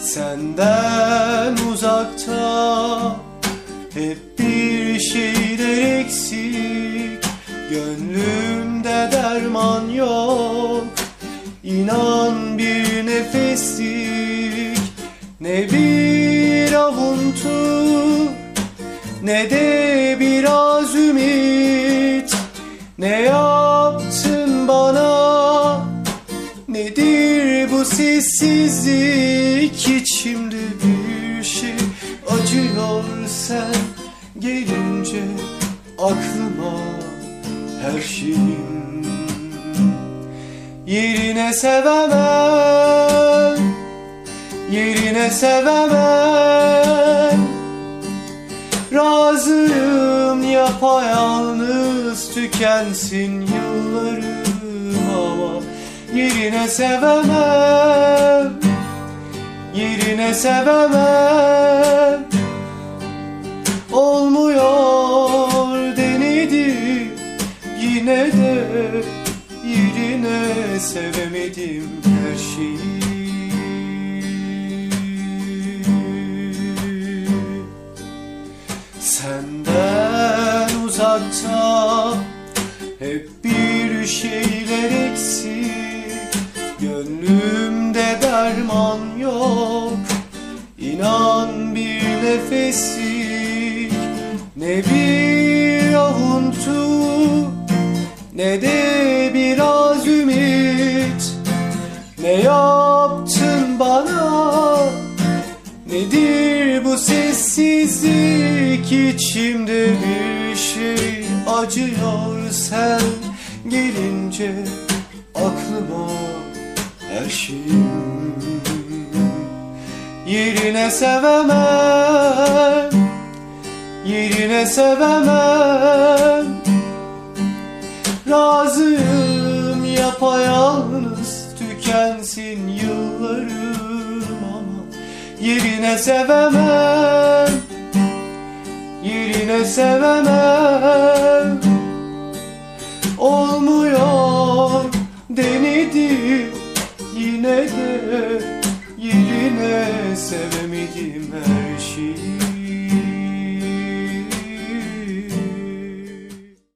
Senden uzakta hep bir şeyler eksik. Gönlümde derman yok İnan bir nefeslik. Ne bir avuntu Ne de biraz ümit. Ne yaptın bu sessizlik içimde bir şey. Acıyor sen gelince aklıma her şeyim. Yerine sevemem Yerine sevemem Razıyım yapayalnız tükensin yıllarım Yerine sevemem. Yerine sevemem. Olmuyor denedim Yine de yerine sevemedim her şeyi. Senden uzakta hep bir şeyler eksik Gönlümde derman yok. İnan bir nefeslik Ne bir avuntu Ne de biraz ümit. Ne yaptın bana? Nedir bu sessizlik? İçimde bir şey acıyor. Sen gelince aklıma her şeyim Yerine sevemem Yerine sevemem. Razıyım yapayalnız tükensin yıllarım ama Yerine sevemem Yerine sevemem. Olmuyor Yine de yerine sevemedim her şeyi